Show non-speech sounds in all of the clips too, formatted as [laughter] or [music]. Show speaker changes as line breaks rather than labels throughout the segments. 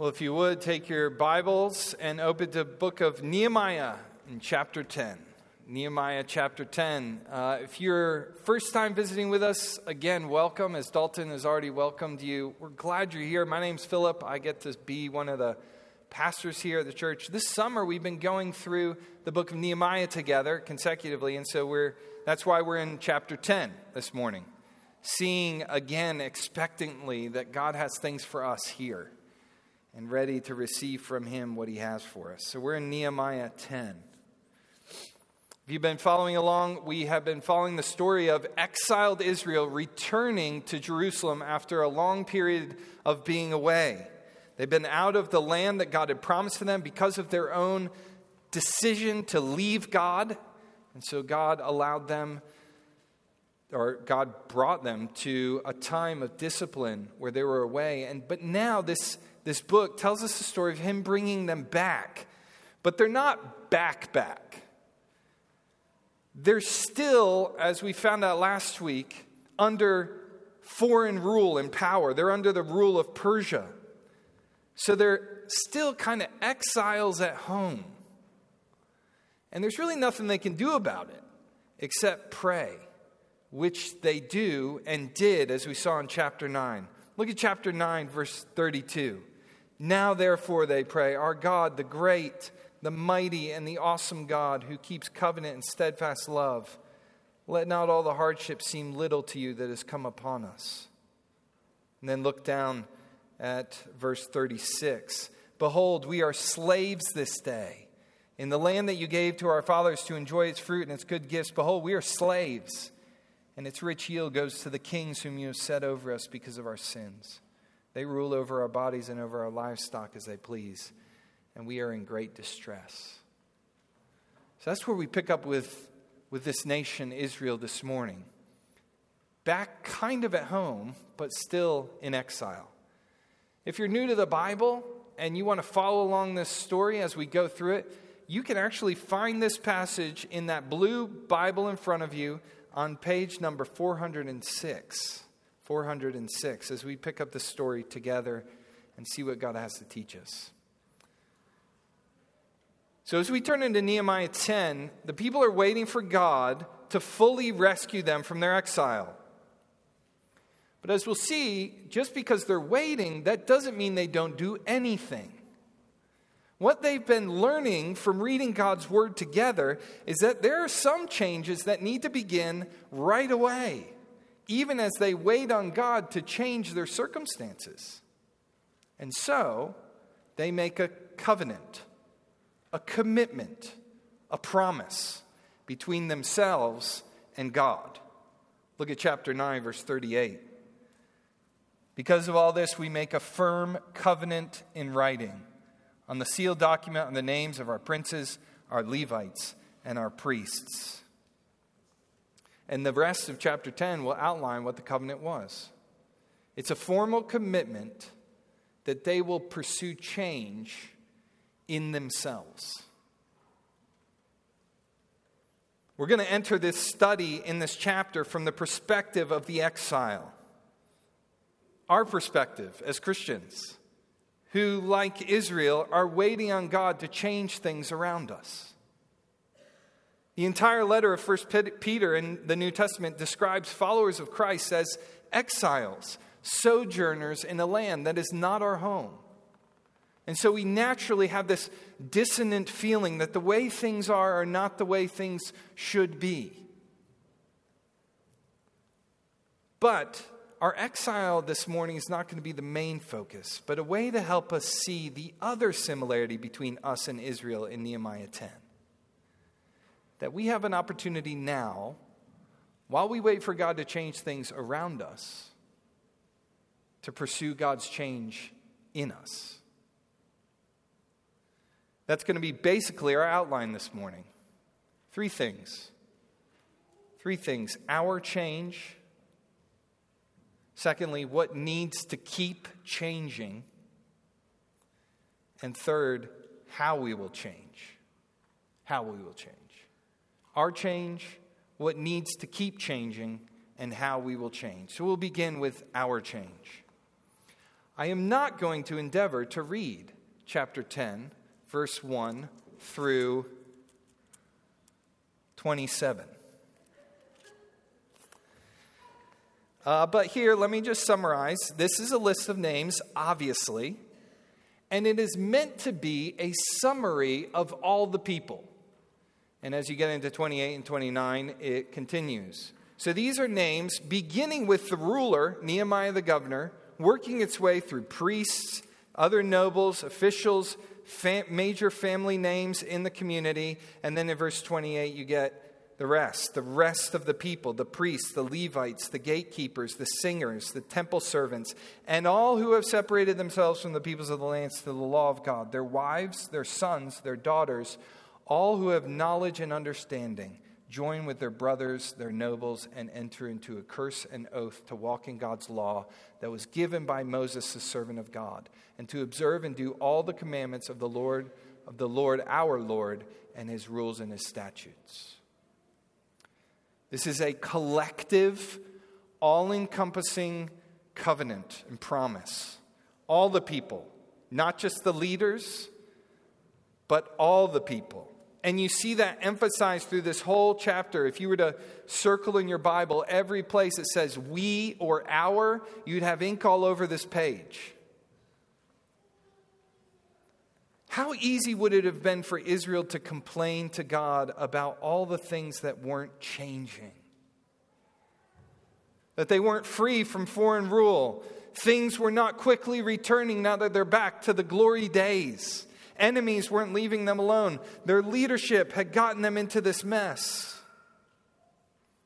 Well, if you would, take your Bibles and open to the book of Nehemiah in chapter 10. Nehemiah chapter 10. Uh, if you're first time visiting with us, again, welcome. As Dalton has already welcomed you, we're glad you're here. My name's Philip. I get to be one of the pastors here at the church. This summer, we've been going through the book of Nehemiah together consecutively, and so we're, that's why we're in chapter 10 this morning, seeing again expectantly that God has things for us here and ready to receive from Him what He has for us. So we're in Nehemiah 10. If you've been following along, we have been following the story of exiled Israel returning to Jerusalem after a long period of being away. They've been out of the land that God had promised to them because of their own decision to leave God. And so God allowed them, or God brought them to a time of discipline where they were away. And, but now this this book tells us the story of him bringing them back. But they're not back, back. They're still, as we found out last week, under foreign rule and power. They're under the rule of Persia. So they're still kind of exiles at home. And there's really nothing they can do about it except pray, which they do and did, as we saw in chapter 9. Look at chapter 9, verse 32. Now, therefore, they pray, Our God, the great, the mighty, and the awesome God who keeps covenant and steadfast love, let not all the hardship seem little to you that has come upon us. And then look down at verse 36. Behold, we are slaves this day. In the land that you gave to our fathers to enjoy its fruit and its good gifts, behold, we are slaves, and its rich yield goes to the kings whom you have set over us because of our sins. They rule over our bodies and over our livestock as they please, and we are in great distress. So that's where we pick up with, with this nation, Israel, this morning. Back kind of at home, but still in exile. If you're new to the Bible and you want to follow along this story as we go through it, you can actually find this passage in that blue Bible in front of you on page number 406. 406 as we pick up the story together and see what God has to teach us. So, as we turn into Nehemiah 10, the people are waiting for God to fully rescue them from their exile. But as we'll see, just because they're waiting, that doesn't mean they don't do anything. What they've been learning from reading God's word together is that there are some changes that need to begin right away even as they wait on God to change their circumstances. And so they make a covenant, a commitment, a promise between themselves and God. Look at chapter 9, verse 38. Because of all this, we make a firm covenant in writing on the sealed document on the names of our princes, our Levites, and our priests. And the rest of chapter 10 will outline what the covenant was. It's a formal commitment that they will pursue change in themselves. We're going to enter this study in this chapter from the perspective of the exile. Our perspective as Christians, who, like Israel, are waiting on God to change things around us. The entire letter of 1 Peter in the New Testament describes followers of Christ as exiles, sojourners in a land that is not our home. And so we naturally have this dissonant feeling that the way things are are not the way things should be. But our exile this morning is not going to be the main focus, but a way to help us see the other similarity between us and Israel in Nehemiah 10 that we have an opportunity now, while we wait for God to change things around us, to pursue God's change in us. That's going to be basically our outline this morning. Three things. Three things our change. Secondly, what needs to keep changing. And third, how we will change. How we will change our change, what needs to keep changing, and how we will change. So we'll begin with our change. I am not going to endeavor to read chapter 10, verse 1 through 27. Uh, but here, let me just summarize. This is a list of names, obviously, and it is meant to be a summary of all the people. And as you get into 28 and 29, it continues. So these are names beginning with the ruler, Nehemiah the governor, working its way through priests, other nobles, officials, fam- major family names in the community. And then in verse 28, you get the rest, the rest of the people, the priests, the Levites, the gatekeepers, the singers, the temple servants, and all who have separated themselves from the peoples of the lands to the law of God, their wives, their sons, their daughters, all who have knowledge and understanding join with their brothers, their nobles, and enter into a curse and oath to walk in God's law that was given by Moses, the servant of God, and to observe and do all the commandments of the Lord, of the Lord our Lord, and his rules and his statutes. This is a collective, all encompassing covenant and promise. All the people, not just the leaders, but all the people. And you see that emphasized through this whole chapter. If you were to circle in your Bible every place it says we or our, you'd have ink all over this page. How easy would it have been for Israel to complain to God about all the things that weren't changing? That they weren't free from foreign rule. Things were not quickly returning now that they're back to the glory days. Enemies weren't leaving them alone. Their leadership had gotten them into this mess.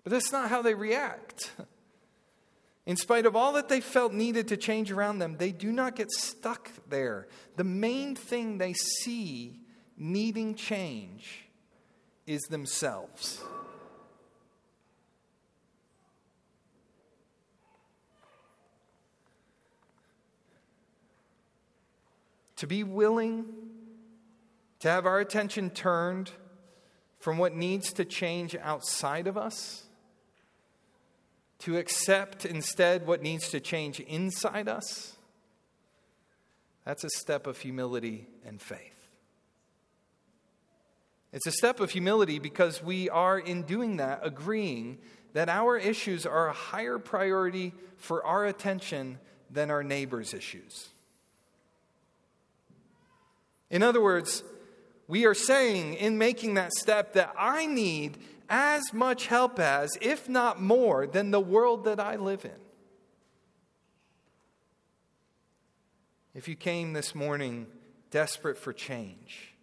But that's not how they react. [laughs] In spite of all that they felt needed to change around them, they do not get stuck there. The main thing they see needing change is themselves. To be willing to have our attention turned from what needs to change outside of us, to accept instead what needs to change inside us, that's a step of humility and faith. It's a step of humility because we are, in doing that, agreeing that our issues are a higher priority for our attention than our neighbor's issues. In other words, we are saying in making that step that I need as much help as, if not more, than the world that I live in. If you came this morning desperate for change,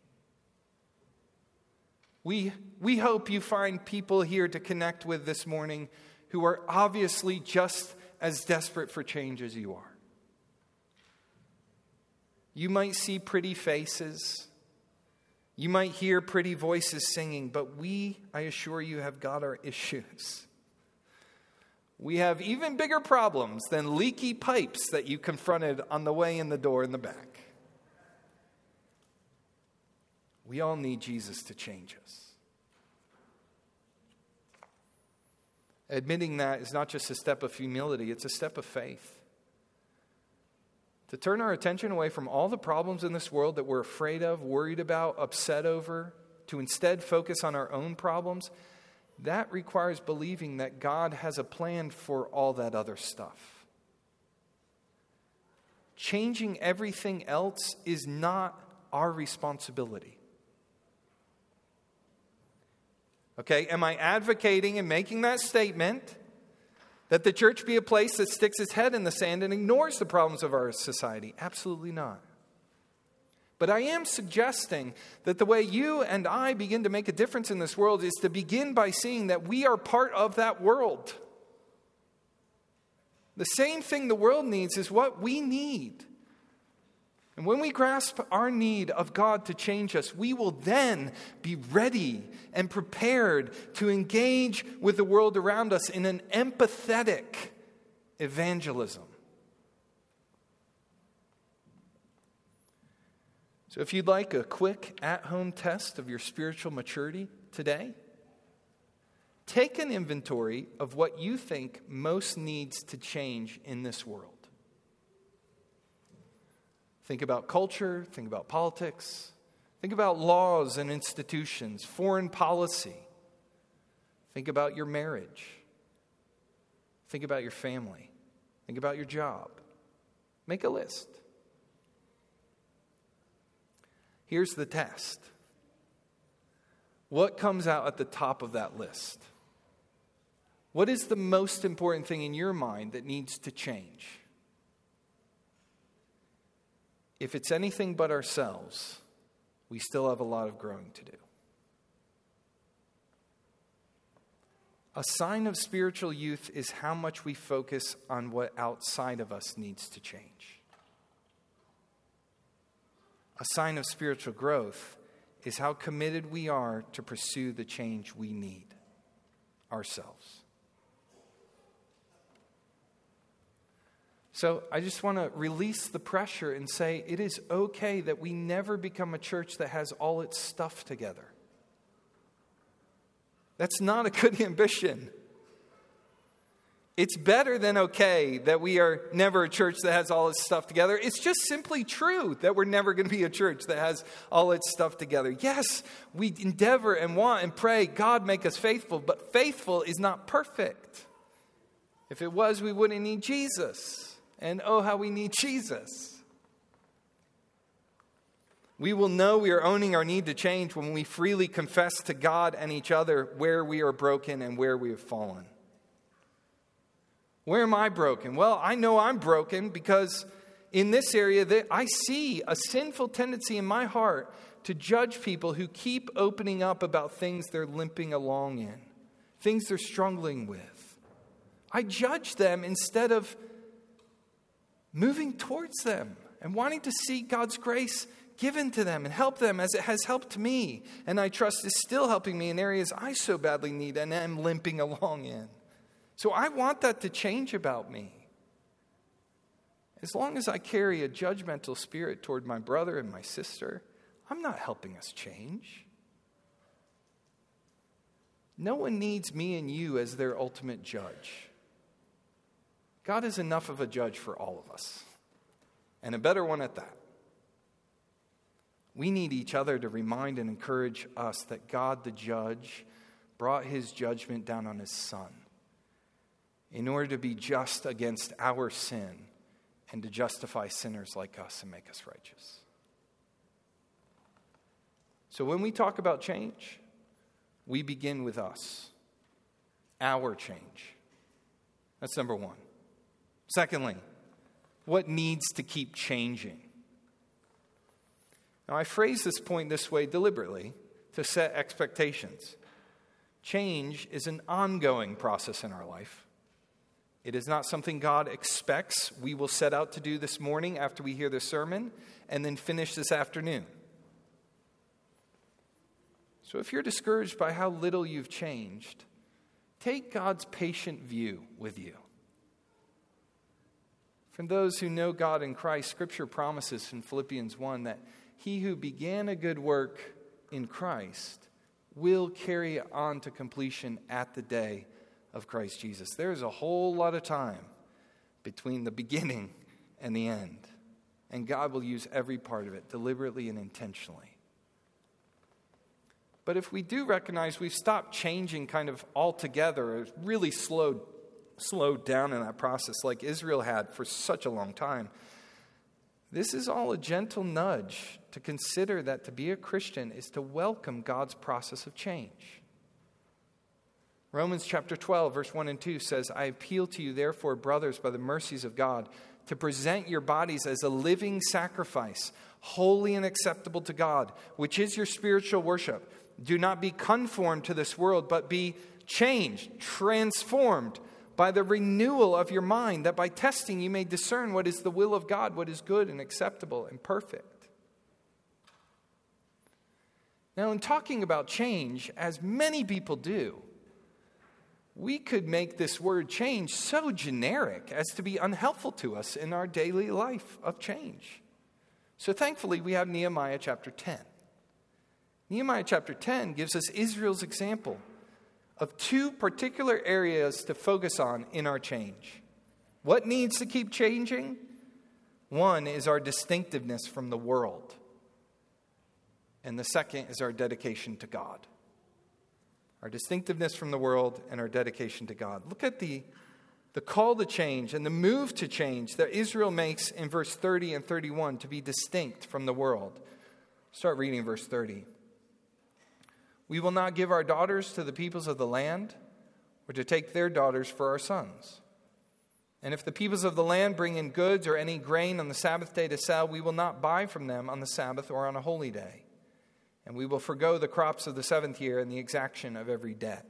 we, we hope you find people here to connect with this morning who are obviously just as desperate for change as you are. You might see pretty faces. You might hear pretty voices singing, but we, I assure you, have got our issues. We have even bigger problems than leaky pipes that you confronted on the way in the door in the back. We all need Jesus to change us. Admitting that is not just a step of humility, it's a step of faith to turn our attention away from all the problems in this world that we're afraid of, worried about, upset over, to instead focus on our own problems, that requires believing that God has a plan for all that other stuff. Changing everything else is not our responsibility. Okay, am I advocating and making that statement? That the church be a place that sticks its head in the sand and ignores the problems of our society? Absolutely not. But I am suggesting that the way you and I begin to make a difference in this world is to begin by seeing that we are part of that world. The same thing the world needs is what we need. And when we grasp our need of God to change us, we will then be ready and prepared to engage with the world around us in an empathetic evangelism. So, if you'd like a quick at home test of your spiritual maturity today, take an inventory of what you think most needs to change in this world. Think about culture, think about politics, think about laws and institutions, foreign policy. Think about your marriage. Think about your family. Think about your job. Make a list. Here's the test what comes out at the top of that list? What is the most important thing in your mind that needs to change? If it's anything but ourselves, we still have a lot of growing to do. A sign of spiritual youth is how much we focus on what outside of us needs to change. A sign of spiritual growth is how committed we are to pursue the change we need ourselves. So I just want to release the pressure and say it is okay that we never become a church that has all its stuff together. That's not a good [laughs] ambition. It's better than okay that we are never a church that has all its stuff together. It's just simply true that we're never going to be a church that has all its stuff together. Yes, we endeavor and want and pray, God make us faithful, but faithful is not perfect. If it was, we wouldn't need Jesus. And oh, how we need Jesus. We will know we are owning our need to change when we freely confess to God and each other where we are broken and where we have fallen. Where am I broken? Well, I know I'm broken because in this area that I see a sinful tendency in my heart to judge people who keep opening up about things they're limping along in, things they're struggling with. I judge them instead of moving towards them and wanting to see God's grace given to them and help them as it has helped me. And I trust is still helping me in areas I so badly need and am limping along in. So I want that to change about me. As long as I carry a judgmental spirit toward my brother and my sister, I'm not helping us change. No one needs me and you as their ultimate judge. God is enough of a judge for all of us, and a better one at that. We need each other to remind and encourage us that God, the judge, brought his judgment down on his son in order to be just against our sin and to justify sinners like us and make us righteous. So when we talk about change, we begin with us, our change. That's number one. Secondly, what needs to keep changing? Now, I phrase this point this way deliberately to set expectations. Change is an ongoing process in our life. It is not something God expects we will set out to do this morning after we hear the sermon and then finish this afternoon. So if you're discouraged by how little you've changed, take God's patient view with you. From those who know God in Christ, Scripture promises in Philippians 1 that he who began a good work in Christ will carry it on to completion at the day of Christ Jesus. There's a whole lot of time between the beginning and the end. And God will use every part of it deliberately and intentionally. But if we do recognize we've stopped changing kind of altogether, really slowed, slowed down in that process like Israel had for such a long time, this is all a gentle nudge to consider that to be a Christian is to welcome God's process of change. Romans chapter 12, verse 1 and 2 says, I appeal to you, therefore, brothers, by the mercies of God, to present your bodies as a living sacrifice, holy and acceptable to God, which is your spiritual worship. Do not be conformed to this world, but be changed, transformed by the renewal of your mind, that by testing you may discern what is the will of God, what is good and acceptable and perfect. Now, in talking about change, as many people do, we could make this word change so generic as to be unhelpful to us in our daily life of change. So thankfully, we have Nehemiah chapter 10. Nehemiah chapter 10 gives us Israel's example of two particular areas to focus on in our change. What needs to keep changing? One is our distinctiveness from the world, and the second is our dedication to God. Our distinctiveness from the world and our dedication to God. Look at the, the call to change and the move to change that Israel makes in verse 30 and 31 to be distinct from the world. Start reading verse 30. We will not give our daughters to the peoples of the land, or to take their daughters for our sons. And if the peoples of the land bring in goods or any grain on the Sabbath day to sell, we will not buy from them on the Sabbath or on a holy day. And we will forego the crops of the seventh year and the exaction of every debt.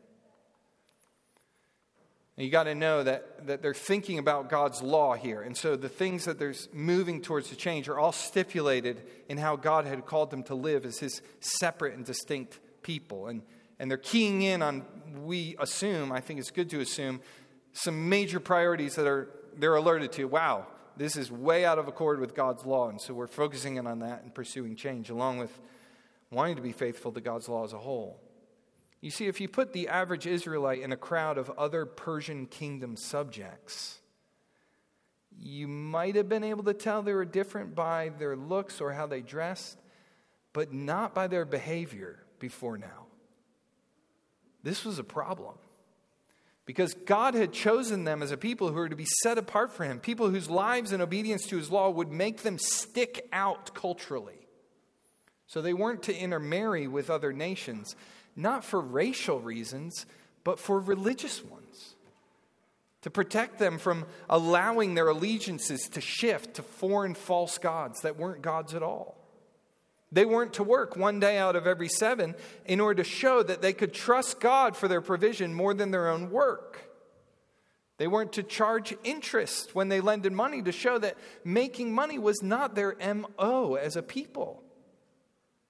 And you got to know that, that they're thinking about God's law here. And so the things that they're moving towards to change are all stipulated in how God had called them to live as his separate and distinct people. And, and they're keying in on, we assume, I think it's good to assume, some major priorities that are they're alerted to. Wow, this is way out of accord with God's law, and so we're focusing in on that and pursuing change, along with wanting to be faithful to God's law as a whole. You see, if you put the average Israelite in a crowd of other Persian kingdom subjects, you might have been able to tell they were different by their looks or how they dressed, but not by their behavior before now. This was a problem because God had chosen them as a people who were to be set apart for Him, people whose lives and obedience to His law would make them stick out culturally. So they weren't to intermarry with other nations, not for racial reasons, but for religious ones. To protect them from allowing their allegiances to shift to foreign false gods that weren't gods at all. They weren't to work one day out of every seven in order to show that they could trust God for their provision more than their own work. They weren't to charge interest when they lended money to show that making money was not their MO as a people.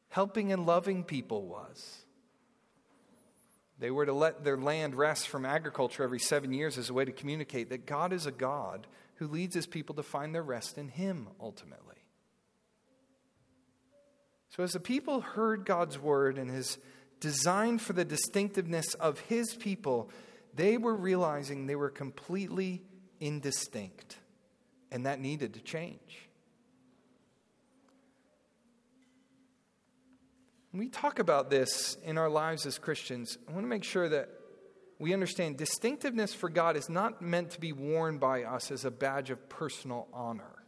Helping and loving people was. They were to let their land rest from agriculture every seven years as a way to communicate that God is a God who leads his people to find their rest in him ultimately. So, as the people heard God's word and his design for the distinctiveness of his people, they were realizing they were completely indistinct, and that needed to change. When we talk about this in our lives as Christians, I want to make sure that we understand distinctiveness for God is not meant to be worn by us as a badge of personal honor,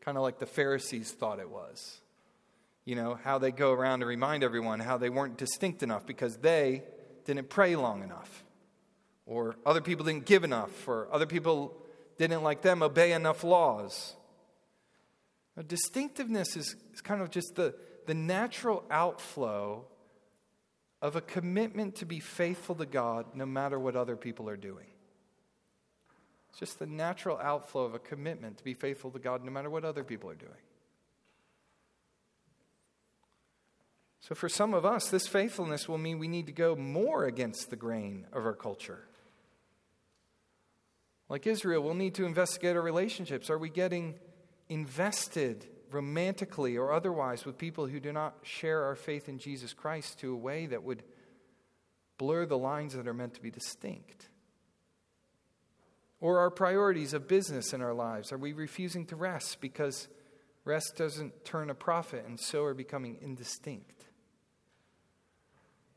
kind of like the Pharisees thought it was you know, how they go around and remind everyone how they weren't distinct enough because they didn't pray long enough, or other people didn't give enough, or other people didn't, like them, obey enough laws. Now, distinctiveness is, is kind of just the, the natural outflow of a commitment to be faithful to God no matter what other people are doing. It's just the natural outflow of a commitment to be faithful to God no matter what other people are doing. So, for some of us, this faithfulness will mean we need to go more against the grain of our culture. Like Israel, we'll need to investigate our relationships. Are we getting invested romantically or otherwise with people who do not share our faith in Jesus Christ to a way that would blur the lines that are meant to be distinct? Or our priorities of business in our lives? Are we refusing to rest because rest doesn't turn a profit and so are becoming indistinct?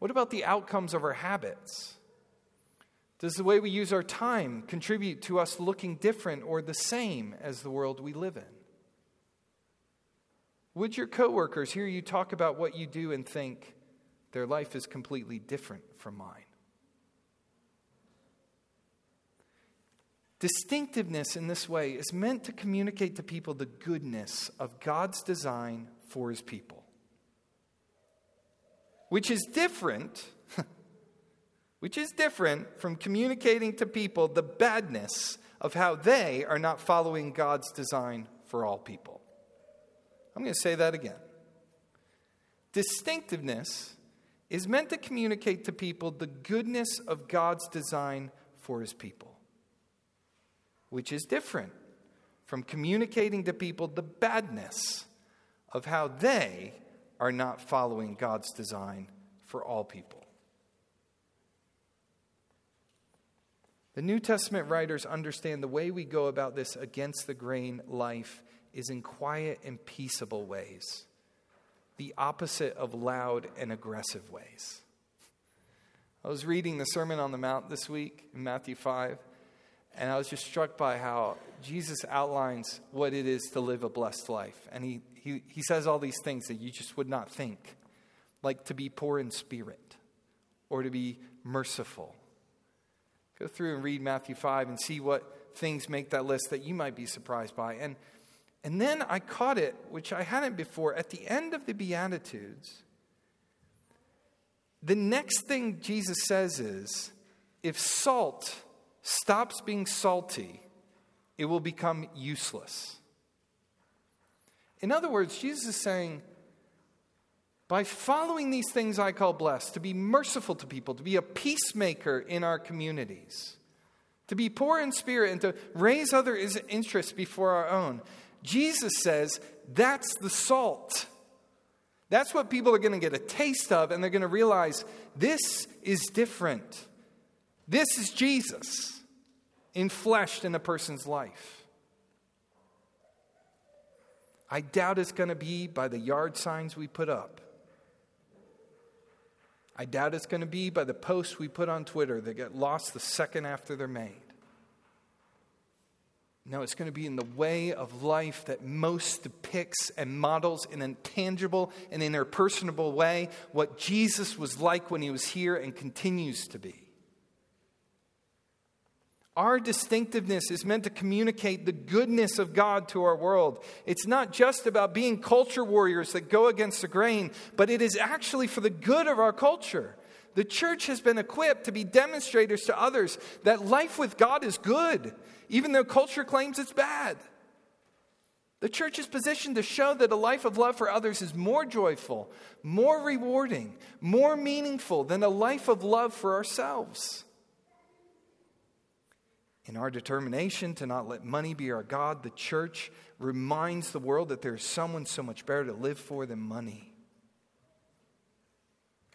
What about the outcomes of our habits? Does the way we use our time contribute to us looking different or the same as the world we live in? Would your coworkers hear you talk about what you do and think their life is completely different from mine? Distinctiveness in this way is meant to communicate to people the goodness of God's design for his people which is different [laughs] which is different from communicating to people the badness of how they are not following God's design for all people. I'm going to say that again. Distinctiveness is meant to communicate to people the goodness of God's design for his people, which is different from communicating to people the badness of how they are not following God's design for all people. The New Testament writers understand the way we go about this against the grain life is in quiet and peaceable ways, the opposite of loud and aggressive ways. I was reading the Sermon on the Mount this week in Matthew 5, and I was just struck by how Jesus outlines what it is to live a blessed life. And he, he, he says all these things that you just would not think, like to be poor in spirit or to be merciful. Go through and read Matthew 5 and see what things make that list that you might be surprised by. And, and then I caught it, which I hadn't before, at the end of the Beatitudes. The next thing Jesus says is if salt stops being salty, it will become useless. In other words, Jesus is saying, by following these things I call blessed, to be merciful to people, to be a peacemaker in our communities, to be poor in spirit, and to raise other interests before our own. Jesus says that's the salt. That's what people are going to get a taste of, and they're going to realize this is different. This is Jesus infleshed in a person's life. I doubt it's going to be by the yard signs we put up. I doubt it's going to be by the posts we put on Twitter that get lost the second after they're made. No, it's going to be in the way of life that most depicts and models in a tangible and interpersonable way what Jesus was like when he was here and continues to be. Our distinctiveness is meant to communicate the goodness of God to our world. It's not just about being culture warriors that go against the grain, but it is actually for the good of our culture. The church has been equipped to be demonstrators to others that life with God is good, even though culture claims it's bad. The church is positioned to show that a life of love for others is more joyful, more rewarding, more meaningful than a life of love for ourselves. In our determination to not let money be our God, the church reminds the world that there's someone so much better to live for than money.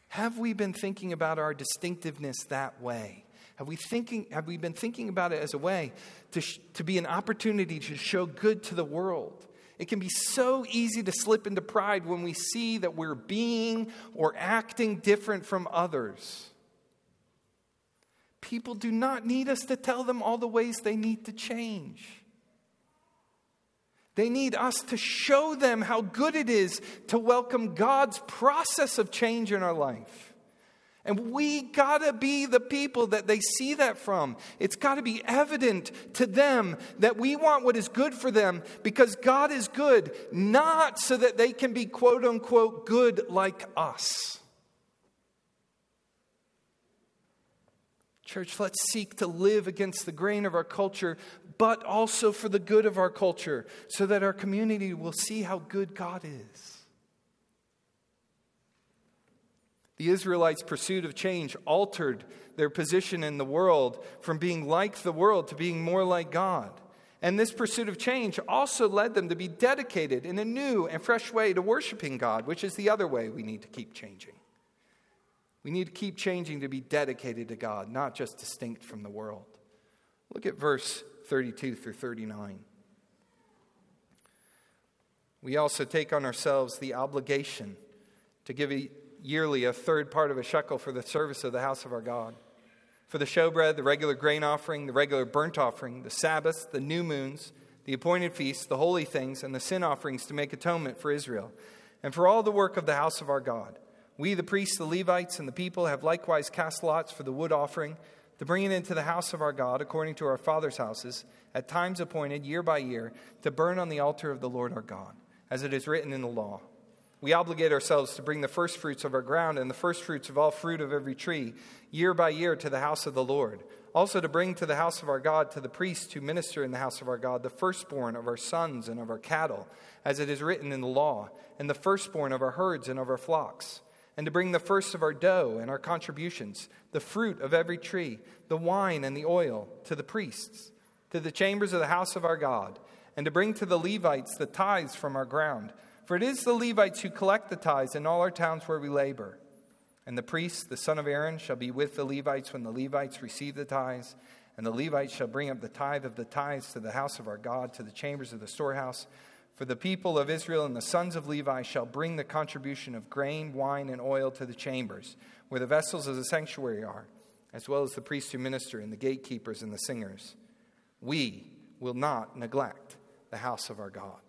Have we been thinking about our distinctiveness that way? Have we, thinking, have we been thinking about it as a way to, sh- to be an opportunity to show good to the world? It can be so easy to slip into pride when we see that we're being or acting different from others. People do not need us to tell them all the ways they need to change. They need us to show them how good it is to welcome God's process of change in our life. And we gotta be the people that they see that from. It's gotta be evident to them that we want what is good for them because God is good, not so that they can be quote unquote good like us. Church, let's seek to live against the grain of our culture, but also for the good of our culture, so that our community will see how good God is. The Israelites' pursuit of change altered their position in the world from being like the world to being more like God. And this pursuit of change also led them to be dedicated in a new and fresh way to worshiping God, which is the other way we need to keep changing. We need to keep changing to be dedicated to God, not just distinct from the world. Look at verse 32 through 39. We also take on ourselves the obligation to give a, yearly a third part of a shekel for the service of the house of our God. For the showbread, the regular grain offering, the regular burnt offering, the Sabbaths, the new moons, the appointed feasts, the holy things, and the sin offerings to make atonement for Israel, and for all the work of the house of our God we, the priests, the Levites, and the people, have likewise cast lots for the wood offering to bring it into the house of our God, according to our fathers' houses, at times appointed, year by year, to burn on the altar of the Lord our God, as it is written in the law. We obligate ourselves to bring the firstfruits of our ground and the firstfruits of all fruit of every tree, year by year, to the house of the Lord. Also, to bring to the house of our God, to the priests who minister in the house of our God, the firstborn of our sons and of our cattle, as it is written in the law, and the firstborn of our herds and of our flocks and to bring the first of our dough and our contributions, the fruit of every tree, the wine and the oil, to the priests, to the chambers of the house of our God, and to bring to the Levites the tithes from our ground. For it is the Levites who collect the tithes in all our towns where we labor. And the priest, the son of Aaron, shall be with the Levites when the Levites receive the tithes. And the Levites shall bring up the tithe of the tithes to the house of our God, to the chambers of the storehouse For the people of Israel and the sons of Levi shall bring the contribution of grain, wine, and oil to the chambers, where the vessels of the sanctuary are, as well as the priests who minister, and the gatekeepers and the singers. We will not neglect the house of our God.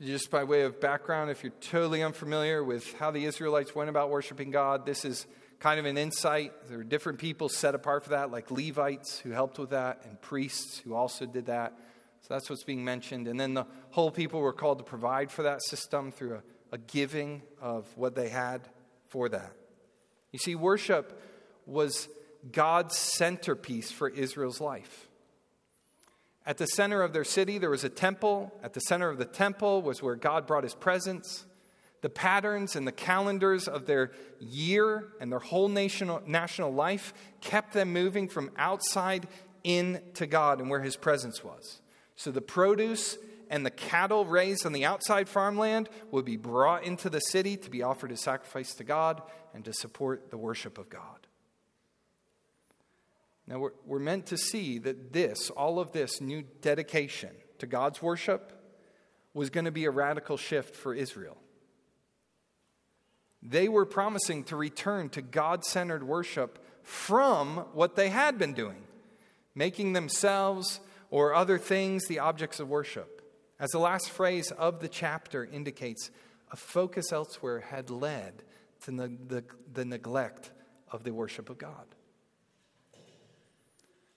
Just by way of background, if you're totally unfamiliar with how the Israelites went about worshiping God, this is kind of an insight. There were different people set apart for that, like Levites who helped with that, and priests who also did that. So that's what's being mentioned. And then the whole people were called to provide for that system through a, a giving of what they had for that. You see, worship was God's centerpiece for Israel's life. At the center of their city, there was a temple. At the center of the temple was where God brought his presence. The patterns and the calendars of their year and their whole national, national life kept them moving from outside in to God and where his presence was. So the produce and the cattle raised on the outside farmland would be brought into the city to be offered as sacrifice to God and to support the worship of God. Now, we're, we're meant to see that this, all of this new dedication to God's worship, was going to be a radical shift for Israel. They were promising to return to God centered worship from what they had been doing, making themselves or other things the objects of worship. As the last phrase of the chapter indicates, a focus elsewhere had led to the, the, the neglect of the worship of God.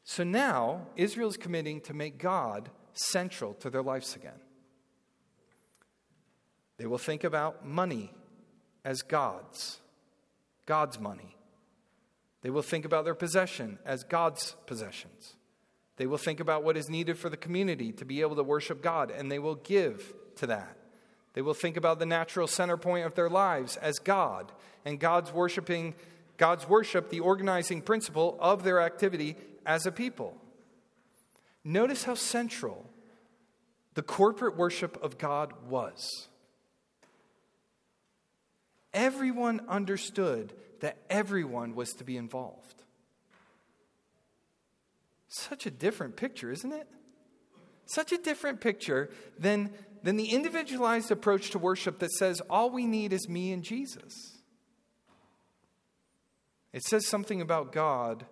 So now, Israel is committing to make God central to their lives again. They will think about money as God's, God's money. They will think about their possession as God's possessions. They will think about what is needed for the community to be able to worship God, and they will give to that. They will think about the natural center point of their lives as God, and God's worshiping God's worship, the organizing principle of their activity as a people. Notice how central the corporate worship of God was. Everyone understood that everyone was to be involved. Such a different picture, isn't it? Such a different picture than, than the individualized approach to worship that says all we need is me and Jesus. It says something about God.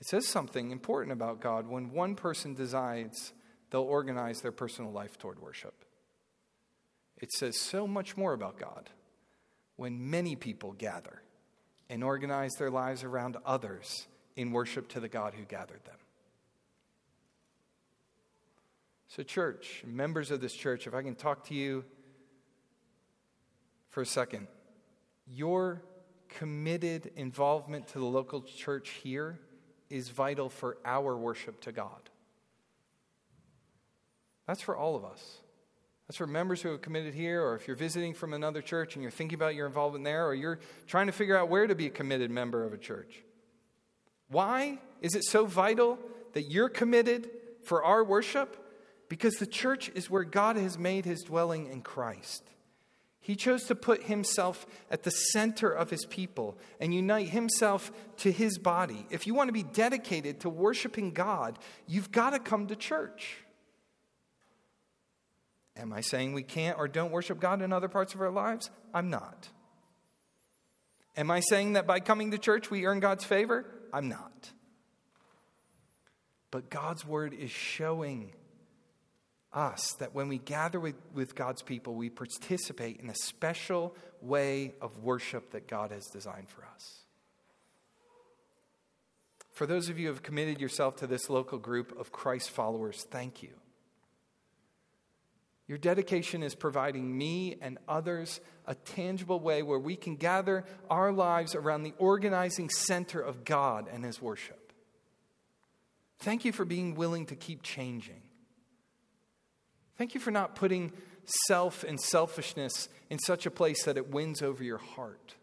It says something important about God when one person decides they'll organize their personal life toward worship. It says so much more about God when many people gather and organize their lives around others in worship to the God who gathered them. So, church, members of this church, if I can talk to you for a second, your committed involvement to the local church here is vital for our worship to God. That's for all of us. That's for members who have committed here, or if you're visiting from another church and you're thinking about your involvement there, or you're trying to figure out where to be a committed member of a church. Why is it so vital that you're committed for our worship? Because the church is where God has made his dwelling in Christ. He chose to put himself at the center of his people and unite himself to his body. If you want to be dedicated to worshiping God, you've got to come to church. Am I saying we can't or don't worship God in other parts of our lives? I'm not. Am I saying that by coming to church we earn God's favor? I'm not. But God's word is showing us that when we gather with, with God's people, we participate in a special way of worship that God has designed for us. For those of you who have committed yourself to this local group of Christ followers, thank you. Your dedication is providing me and others a tangible way where we can gather our lives around the organizing center of God and His worship. Thank you for being willing to keep changing. Thank you for not putting self and selfishness in such a place that it wins over your heart.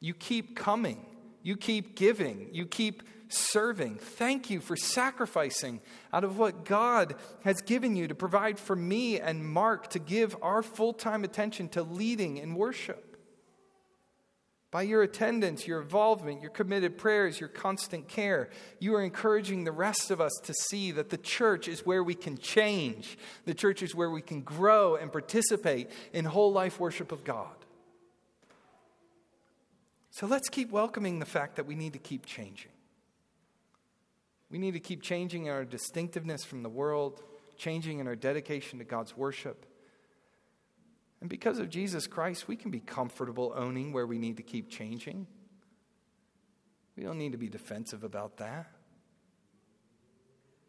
You keep coming, you keep giving, you keep serving. Thank you for sacrificing out of what God has given you to provide for me and Mark to give our full time attention to leading in worship. By your attendance, your involvement, your committed prayers, your constant care, you are encouraging the rest of us to see that the church is where we can change. The church is where we can grow and participate in whole life worship of God. So let's keep welcoming the fact that we need to keep changing. We need to keep changing in our distinctiveness from the world, changing in our dedication to God's worship. And because of Jesus Christ, we can be comfortable owning where we need to keep changing. We don't need to be defensive about that.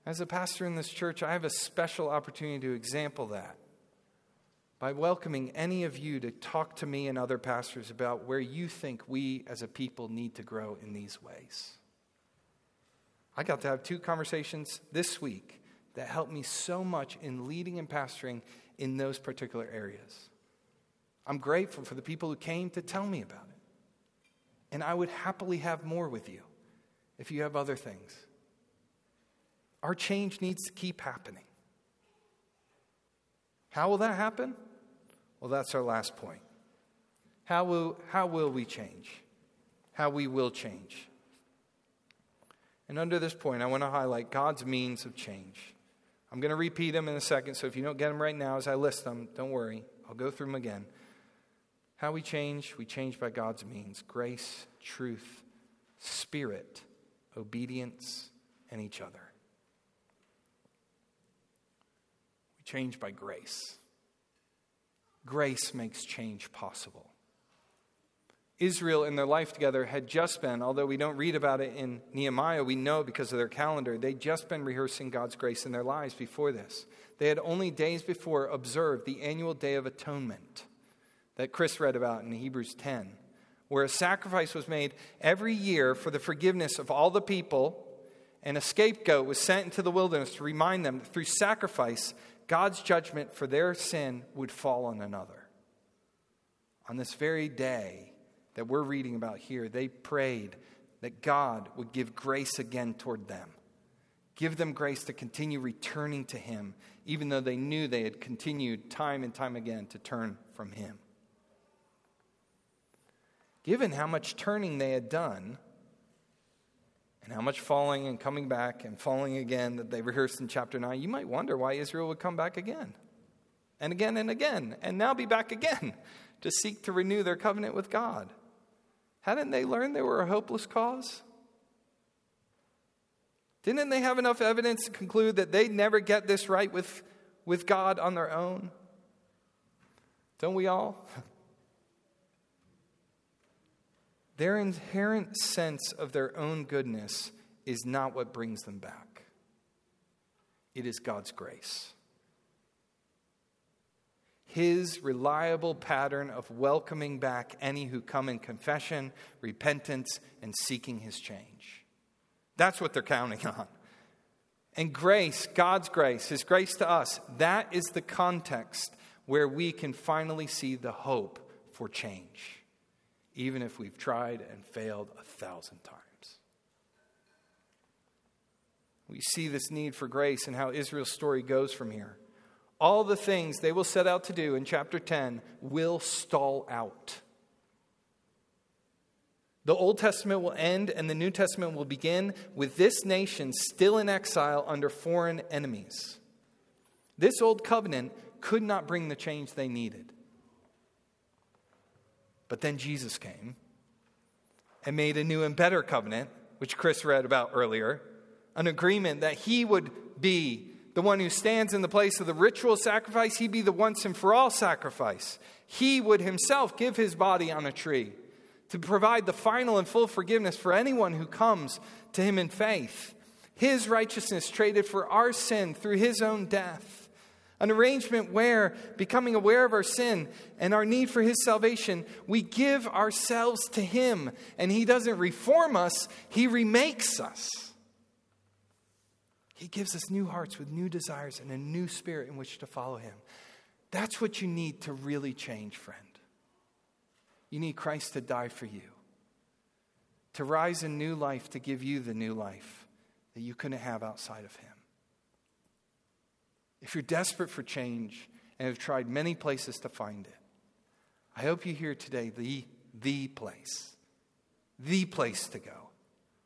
As a pastor in this church, I have a special opportunity to example that by welcoming any of you to talk to me and other pastors about where you think we as a people need to grow in these ways. I got to have two conversations this week that helped me so much in leading and pastoring in those particular areas. I'm grateful for the people who came to tell me about it. And I would happily have more with you if you have other things. Our change needs to keep happening. How will that happen? Well, that's our last point. How will, how will we change? How we will change. And under this point, I want to highlight God's means of change. I'm going to repeat them in a second, so if you don't get them right now as I list them, don't worry. I'll go through them again. How we change? We change by God's means grace, truth, spirit, obedience, and each other. We change by grace. Grace makes change possible. Israel in their life together had just been, although we don't read about it in Nehemiah, we know because of their calendar, they'd just been rehearsing God's grace in their lives before this. They had only days before observed the annual Day of Atonement that Chris read about in Hebrews 10, where a sacrifice was made every year for the forgiveness of all the people, and a scapegoat was sent into the wilderness to remind them that through sacrifice, God's judgment for their sin would fall on another. On this very day that we're reading about here, they prayed that God would give grace again toward them. Give them grace to continue returning to Him, even though they knew they had continued time and time again to turn from Him. Given how much turning they had done, and how much falling and coming back and falling again that they rehearsed in chapter 9, you might wonder why Israel would come back again and again and again and now be back again [laughs] to seek to renew their covenant with God. Hadn't they learned they were a hopeless cause? Didn't they have enough evidence to conclude that they'd never get this right with, with God on their own? Don't we all? [laughs] Their inherent sense of their own goodness is not what brings them back, it is God's grace. His reliable pattern of welcoming back any who come in confession, repentance, and seeking his change. That's what they're counting on. And grace, God's grace, His grace to us, that is the context where we can finally see the hope for change even if we've tried and failed a thousand times. We see this need for grace and how Israel's story goes from here. All the things they will set out to do in chapter 10 will stall out. The Old Testament will end and the New Testament will begin with this nation still in exile under foreign enemies. This old covenant could not bring the change they needed. But then Jesus came and made a new and better covenant, which Chris read about earlier, an agreement that he would be the one who stands in the place of the ritual sacrifice, he'd be the once and for all sacrifice. He would himself give his body on a tree to provide the final and full forgiveness for anyone who comes to him in faith. His righteousness traded for our sin through his own death. An arrangement where, becoming aware of our sin and our need for His salvation, we give ourselves to Him. And He doesn't reform us, He remakes us. He gives us new hearts with new desires and a new spirit in which to follow Him. That's what you need to really change, friend. You need Christ to die for you, to rise in new life, to give you the new life that you couldn't have outside of Him. If you're desperate for change and have tried many places to find it, I hope you hear today the, the place. the place to go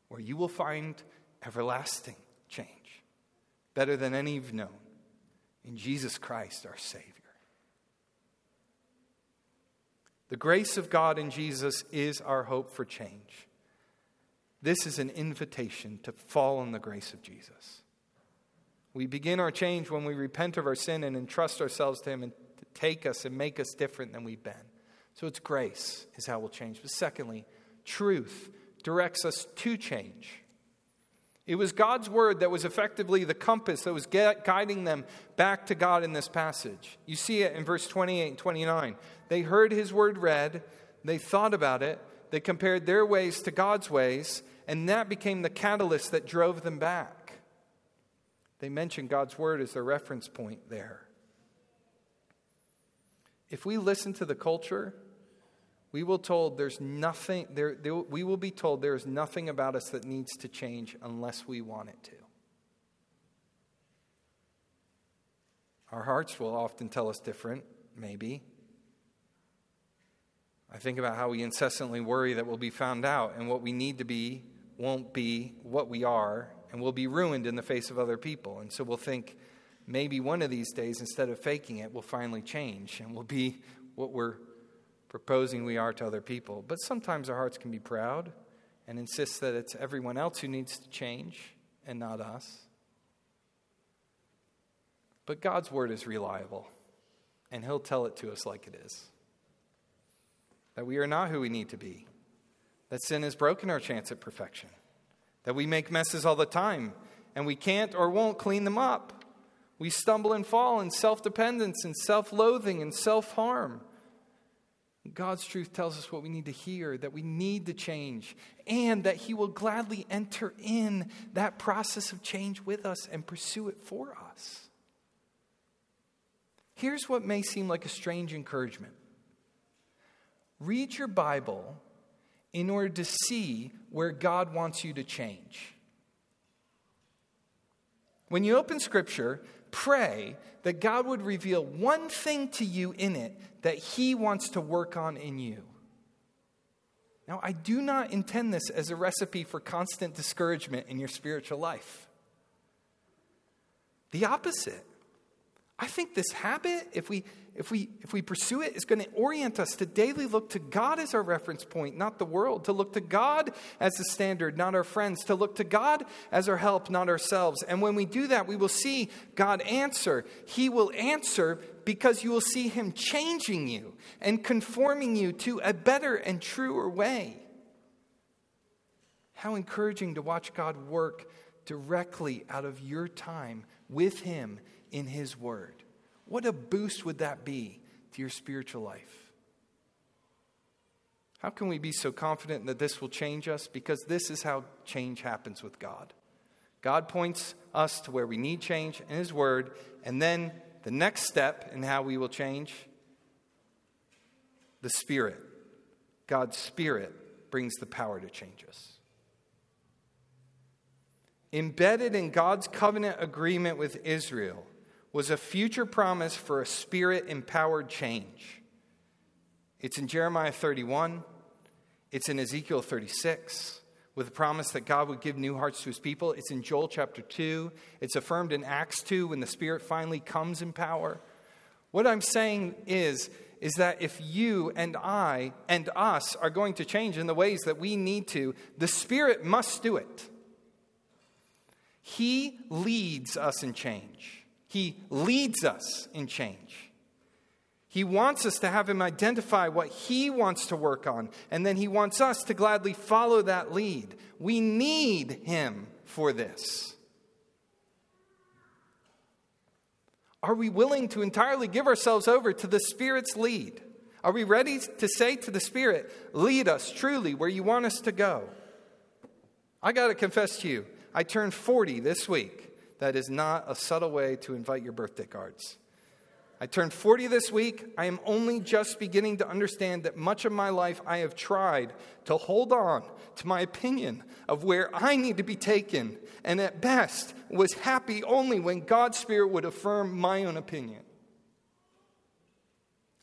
where you will find everlasting change, better than any you've known, in Jesus Christ, our Savior. The grace of God in Jesus is our hope for change. This is an invitation to fall on the grace of Jesus. We begin our change when we repent of our sin and entrust ourselves to Him and to take us and make us different than we've been. So it's grace is how we'll change. But secondly, truth directs us to change. It was God's word that was effectively the compass that was guiding them back to God in this passage. You see it in verse 28 and 29. They heard his word read, they thought about it, they compared their ways to God's ways, and that became the catalyst that drove them back. They mentioned God's word as their reference point there. If we listen to the culture, we will told there's nothing there, there, we will be told there is nothing about us that needs to change unless we want it to. Our hearts will often tell us different maybe. I think about how we incessantly worry that we'll be found out and what we need to be won't be what we are and we'll be ruined in the face of other people and so we'll think maybe one of these days instead of faking it we'll finally change and we'll be what we're proposing we are to other people. But sometimes our hearts can be proud and insist that it's everyone else who needs to change and not us. But God's word is reliable, and He'll tell it to us like it is that we are not who we need to be, that sin has broken our chance at perfection, that we make messes all the time, and we can't or won't clean them up. We stumble and fall in self dependence and self loathing and self harm. God's truth tells us what we need to hear, that we need to change, and that He will gladly enter in that process of change with us and pursue it for us. Here's what may seem like a strange encouragement read your Bible in order to see where God wants you to change. When you open Scripture, pray that God would reveal one thing to you in it that He wants to work on in you. Now, I do not intend this as a recipe for constant discouragement in your spiritual life. The opposite. I think this habit, if we if we, if we pursue it, it, is going to orient us to daily look to God as our reference point, not the world, to look to God as the standard, not our friends, to look to God as our help, not ourselves. And when we do that, we will see God answer. He will answer because you will see Him changing you and conforming you to a better and truer way. How encouraging to watch God work directly out of your time with Him in His Word. What a boost would that be to your spiritual life? How can we be so confident that this will change us? Because this is how change happens with God. God points us to where we need change in His Word, and then the next step in how we will change the Spirit. God's Spirit brings the power to change us. Embedded in God's covenant agreement with Israel was a future promise for a spirit empowered change. It's in Jeremiah 31, it's in Ezekiel 36, with a promise that God would give new hearts to his people. It's in Joel chapter 2, it's affirmed in Acts 2 when the Spirit finally comes in power. What I'm saying is, is that if you and I and us are going to change in the ways that we need to, the Spirit must do it. He leads us in change. He leads us in change. He wants us to have Him identify what He wants to work on, and then He wants us to gladly follow that lead. We need Him for this. Are we willing to entirely give ourselves over to the Spirit's lead? Are we ready to say to the Spirit, Lead us truly where you want us to go? I got to confess to you, I turned 40 this week. That is not a subtle way to invite your birthday cards. I turned 40 this week. I am only just beginning to understand that much of my life I have tried to hold on to my opinion of where I need to be taken, and at best was happy only when God's Spirit would affirm my own opinion.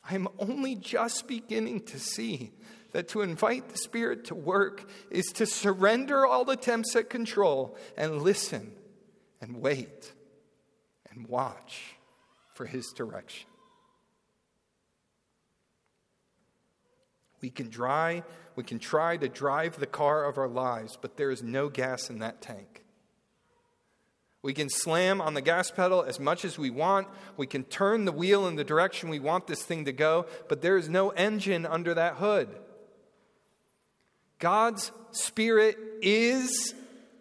I am only just beginning to see that to invite the Spirit to work is to surrender all attempts at control and listen and wait and watch for His direction. We can dry, we can try to drive the car of our lives, but there is no gas in that tank. We can slam on the gas pedal as much as we want. We can turn the wheel in the direction we want this thing to go, but there is no engine under that hood. God's Spirit is,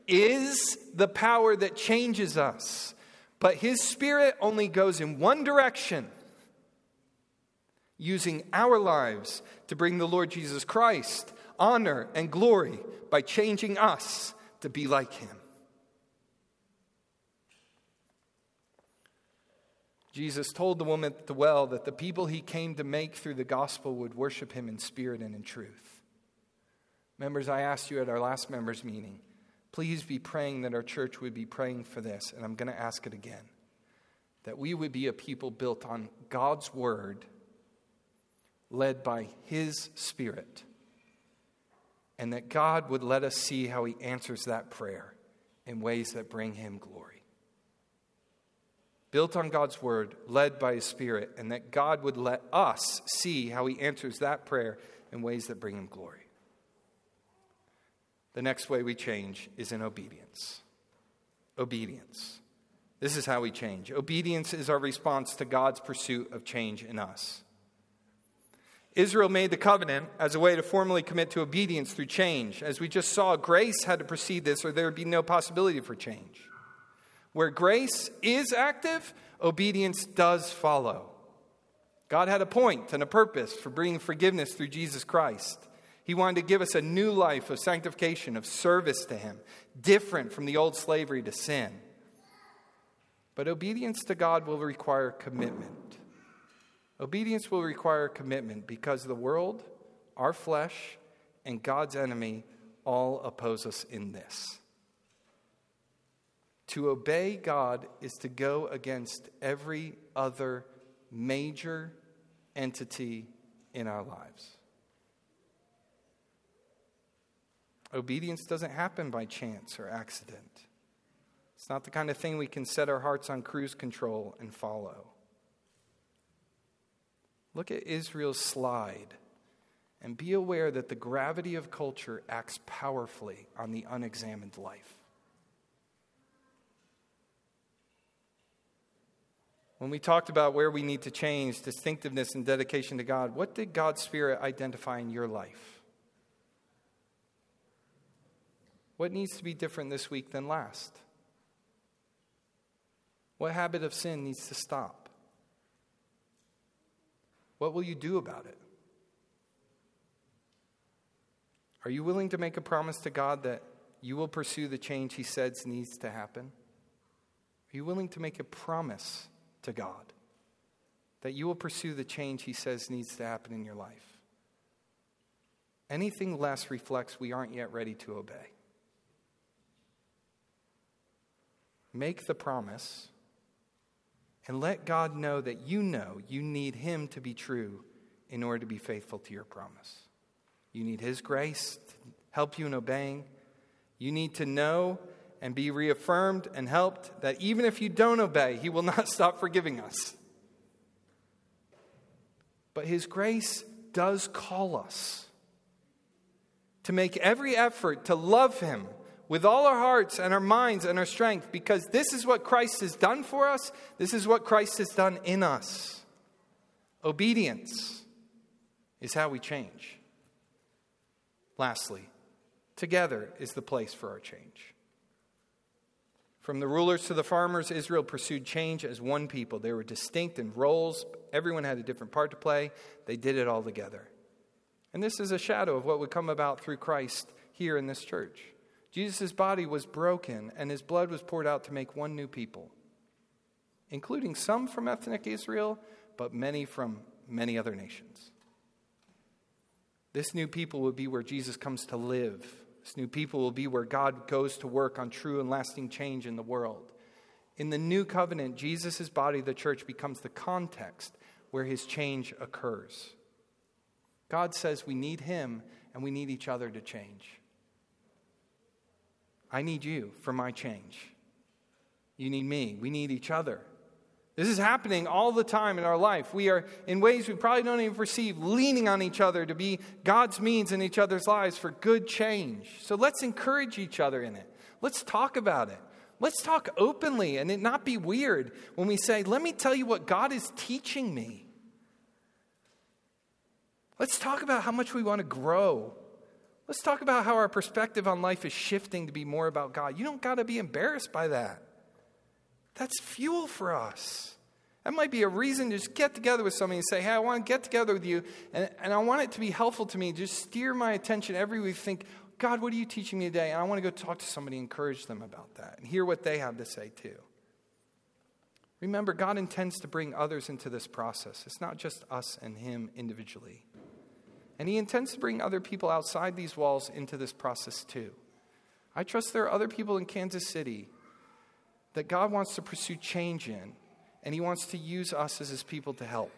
is the power that changes us. But His Spirit only goes in one direction, using our lives to bring the Lord Jesus Christ honor and glory by changing us to be like Him. Jesus told the woman at the well that the people he came to make through the gospel would worship him in spirit and in truth. Members, I asked you at our last members' meeting, please be praying that our church would be praying for this, and I'm going to ask it again. That we would be a people built on God's word, led by his spirit, and that God would let us see how he answers that prayer in ways that bring him glory built on God's word, led by his spirit, and that God would let us see how he answers that prayer in ways that bring him glory. The next way we change is in obedience. Obedience. This is how we change. Obedience is our response to God's pursuit of change in us. Israel made the covenant as a way to formally commit to obedience through change. As we just saw, grace had to precede this, or there would be no possibility for change. Where grace is active, obedience does follow. God had a point and a purpose for bringing forgiveness through Jesus Christ. He wanted to give us a new life of sanctification, of service to Him, different from the old slavery to sin. But obedience to God will require commitment. Obedience will require commitment because the world, our flesh, and God's enemy all oppose us in this. To obey God is to go against every other major entity in our lives. Obedience doesn't happen by chance or accident. It's not the kind of thing we can set our hearts on cruise control and follow. Look at Israel's slide and be aware that the gravity of culture acts powerfully on the unexamined life. When we talked about where we need to change, distinctiveness and dedication to God, what did God's Spirit identify in your life? What needs to be different this week than last? What habit of sin needs to stop? What will you do about it? Are you willing to make a promise to God that you will pursue the change He says needs to happen? Are you willing to make a promise to God. That you will pursue the change He says needs to happen in your life. Anything less reflects we aren't yet ready to obey. Make the promise and let God know that you know you need Him to be true in order to be faithful to your promise. You need His grace to help you in obeying. You need to know and be reaffirmed and helped that even if you don't obey, He will not [laughs] stop forgiving us. But His grace does call us to make every effort to love Him with all our hearts and our minds and our strength because this is what Christ has done for us, this is what Christ has done in us. Obedience is how we change. Lastly, together is the place for our change. From the rulers to the farmers, Israel pursued change as one people. They were distinct in roles, everyone had a different part to play. They did it all together. And this is a shadow of what would come about through Christ here in this church. Jesus' body was broken, and his blood was poured out to make one new people, including some from ethnic Israel, but many from many other nations. This new people will be where Jesus comes to live this new people will be where God goes to work on true and lasting change in the world. In the new covenant, Jesus' body, the church, becomes the context where his change occurs. God says we need Him and we need each other to change. I need you for my change. You need me. We need each other. This is happening all the time in our life. We are, in ways we probably don't even perceive, leaning on each other to be God's means in each other's lives for good change. So let's encourage each other in it. Let's talk about it. Let's talk openly and it not be weird when we say, Let me tell you what God is teaching me. Let's talk about how much we want to grow. Let's talk about how our perspective on life is shifting to be more about God. You don't got to be embarrassed by that. That's fuel for us. That might be a reason to just get together with somebody and say, Hey, I want to get together with you, and, and I want it to be helpful to me. Just steer my attention every week. Think, God, what are you teaching me today? And I want to go talk to somebody, encourage them about that, and hear what they have to say too. Remember, God intends to bring others into this process. It's not just us and Him individually. And He intends to bring other people outside these walls into this process too. I trust there are other people in Kansas City that God wants to pursue change in, and He wants to use us as His people to help.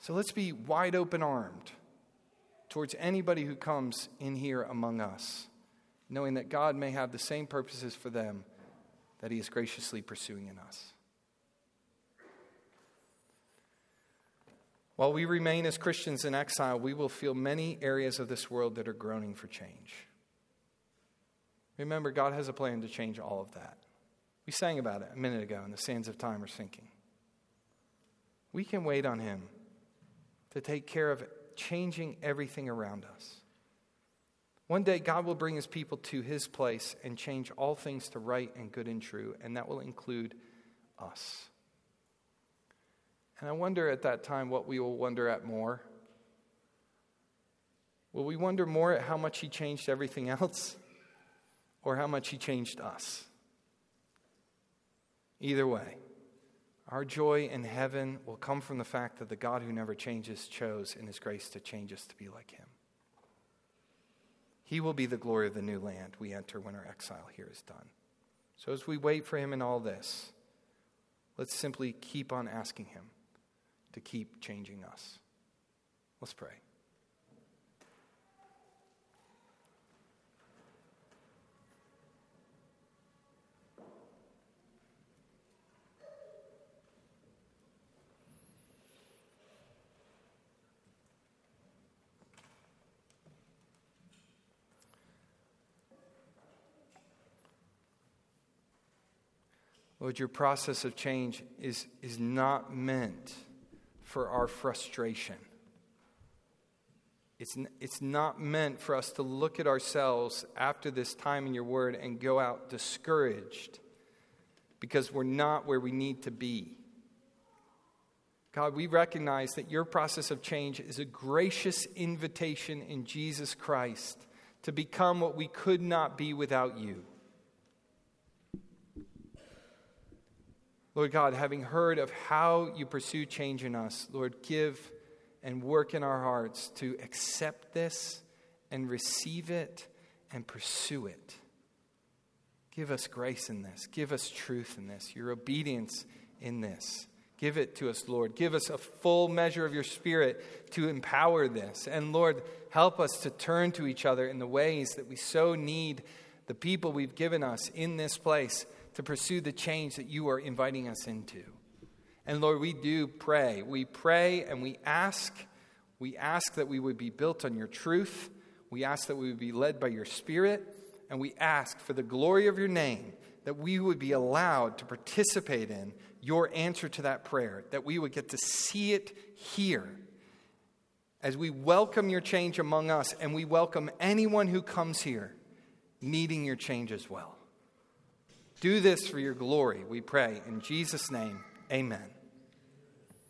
So let's be wide open armed towards anybody who comes in here among us, knowing that God may have the same purposes for them that He is graciously pursuing in us. While we remain as Christians in exile, we will feel many areas of this world that are groaning for change. Remember, God has a plan to change all of that. We sang about it a minute ago, and the sands of time are sinking. We can wait on Him to take care of changing everything around us. One day, God will bring His people to His place and change all things to right and good and true, and that will include us. And I wonder at that time what we will wonder at more. Will we wonder more at how much He changed everything else? [laughs] or how much He changed us. Either way, our joy in heaven will come from the fact that the God who never changes chose in His grace to change us to be like Him. He will be the glory of the new land we enter when our exile here is done. So as we wait for Him in all this, let's simply keep on asking Him to keep changing us. Let's pray. Lord, your process of change is, is not meant for our frustration. It's, it's not meant for us to look at ourselves after this time in your word and go out discouraged because we're not where we need to be. God, we recognize that your process of change is a gracious invitation in Jesus Christ to become what we could not be without you. Lord God, having heard of how you pursue change in us, Lord, give and work in our hearts to accept this and receive it and pursue it. Give us grace in this. Give us truth in this, your obedience in this. Give it to us, Lord. Give us a full measure of your Spirit to empower this. And Lord, help us to turn to each other in the ways that we so need the people we've given us in this place to pursue the change that you are inviting us into. And Lord, we do pray. We pray and we ask. We ask that we would be built on your truth. We ask that we would be led by your Spirit. And we ask for the glory of your name that we would be allowed to participate in your answer to that prayer, that we would get to see it here as we welcome your change among us and we welcome anyone who comes here needing your change as well. Do this for your glory, we pray. In Jesus' name, amen.